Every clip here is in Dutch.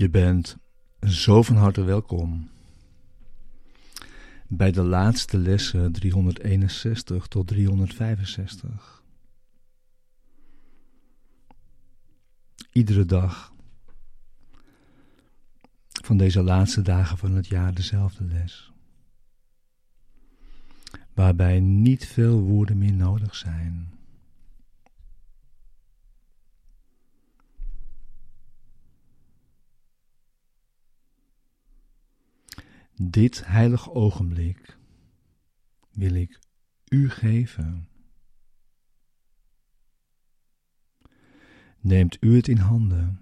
Je bent zo van harte welkom bij de laatste lessen 361 tot 365. Iedere dag van deze laatste dagen van het jaar dezelfde les. Waarbij niet veel woorden meer nodig zijn. Dit heilig ogenblik wil ik u geven. Neemt u het in handen,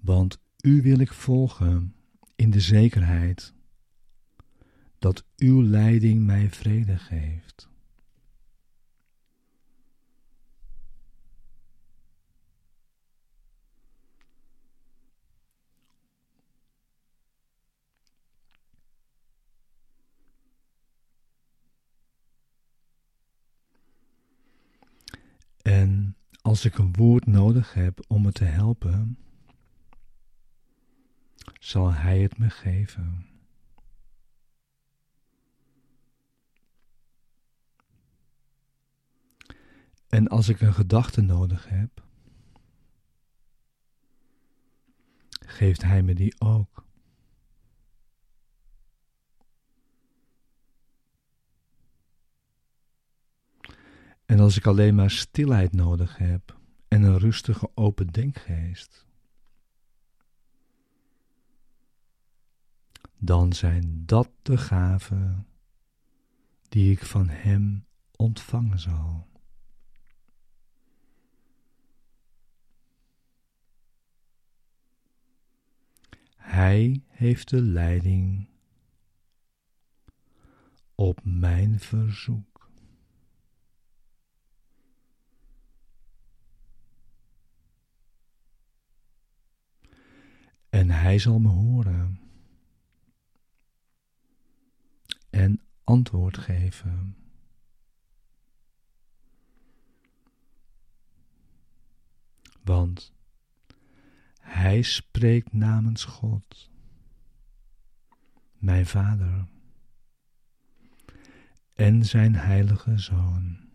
want u wil ik volgen in de zekerheid dat uw leiding mij vrede geeft. En als ik een woord nodig heb om me te helpen, zal Hij het me geven. En als ik een gedachte nodig heb, geeft Hij me die ook. En als ik alleen maar stilheid nodig heb en een rustige open denkgeest, dan zijn dat de gaven die ik van Hem ontvangen zal. Hij heeft de leiding op mijn verzoek. Hij zal me horen en antwoord geven. Want hij spreekt namens God, mijn Vader en zijn heilige Zoon.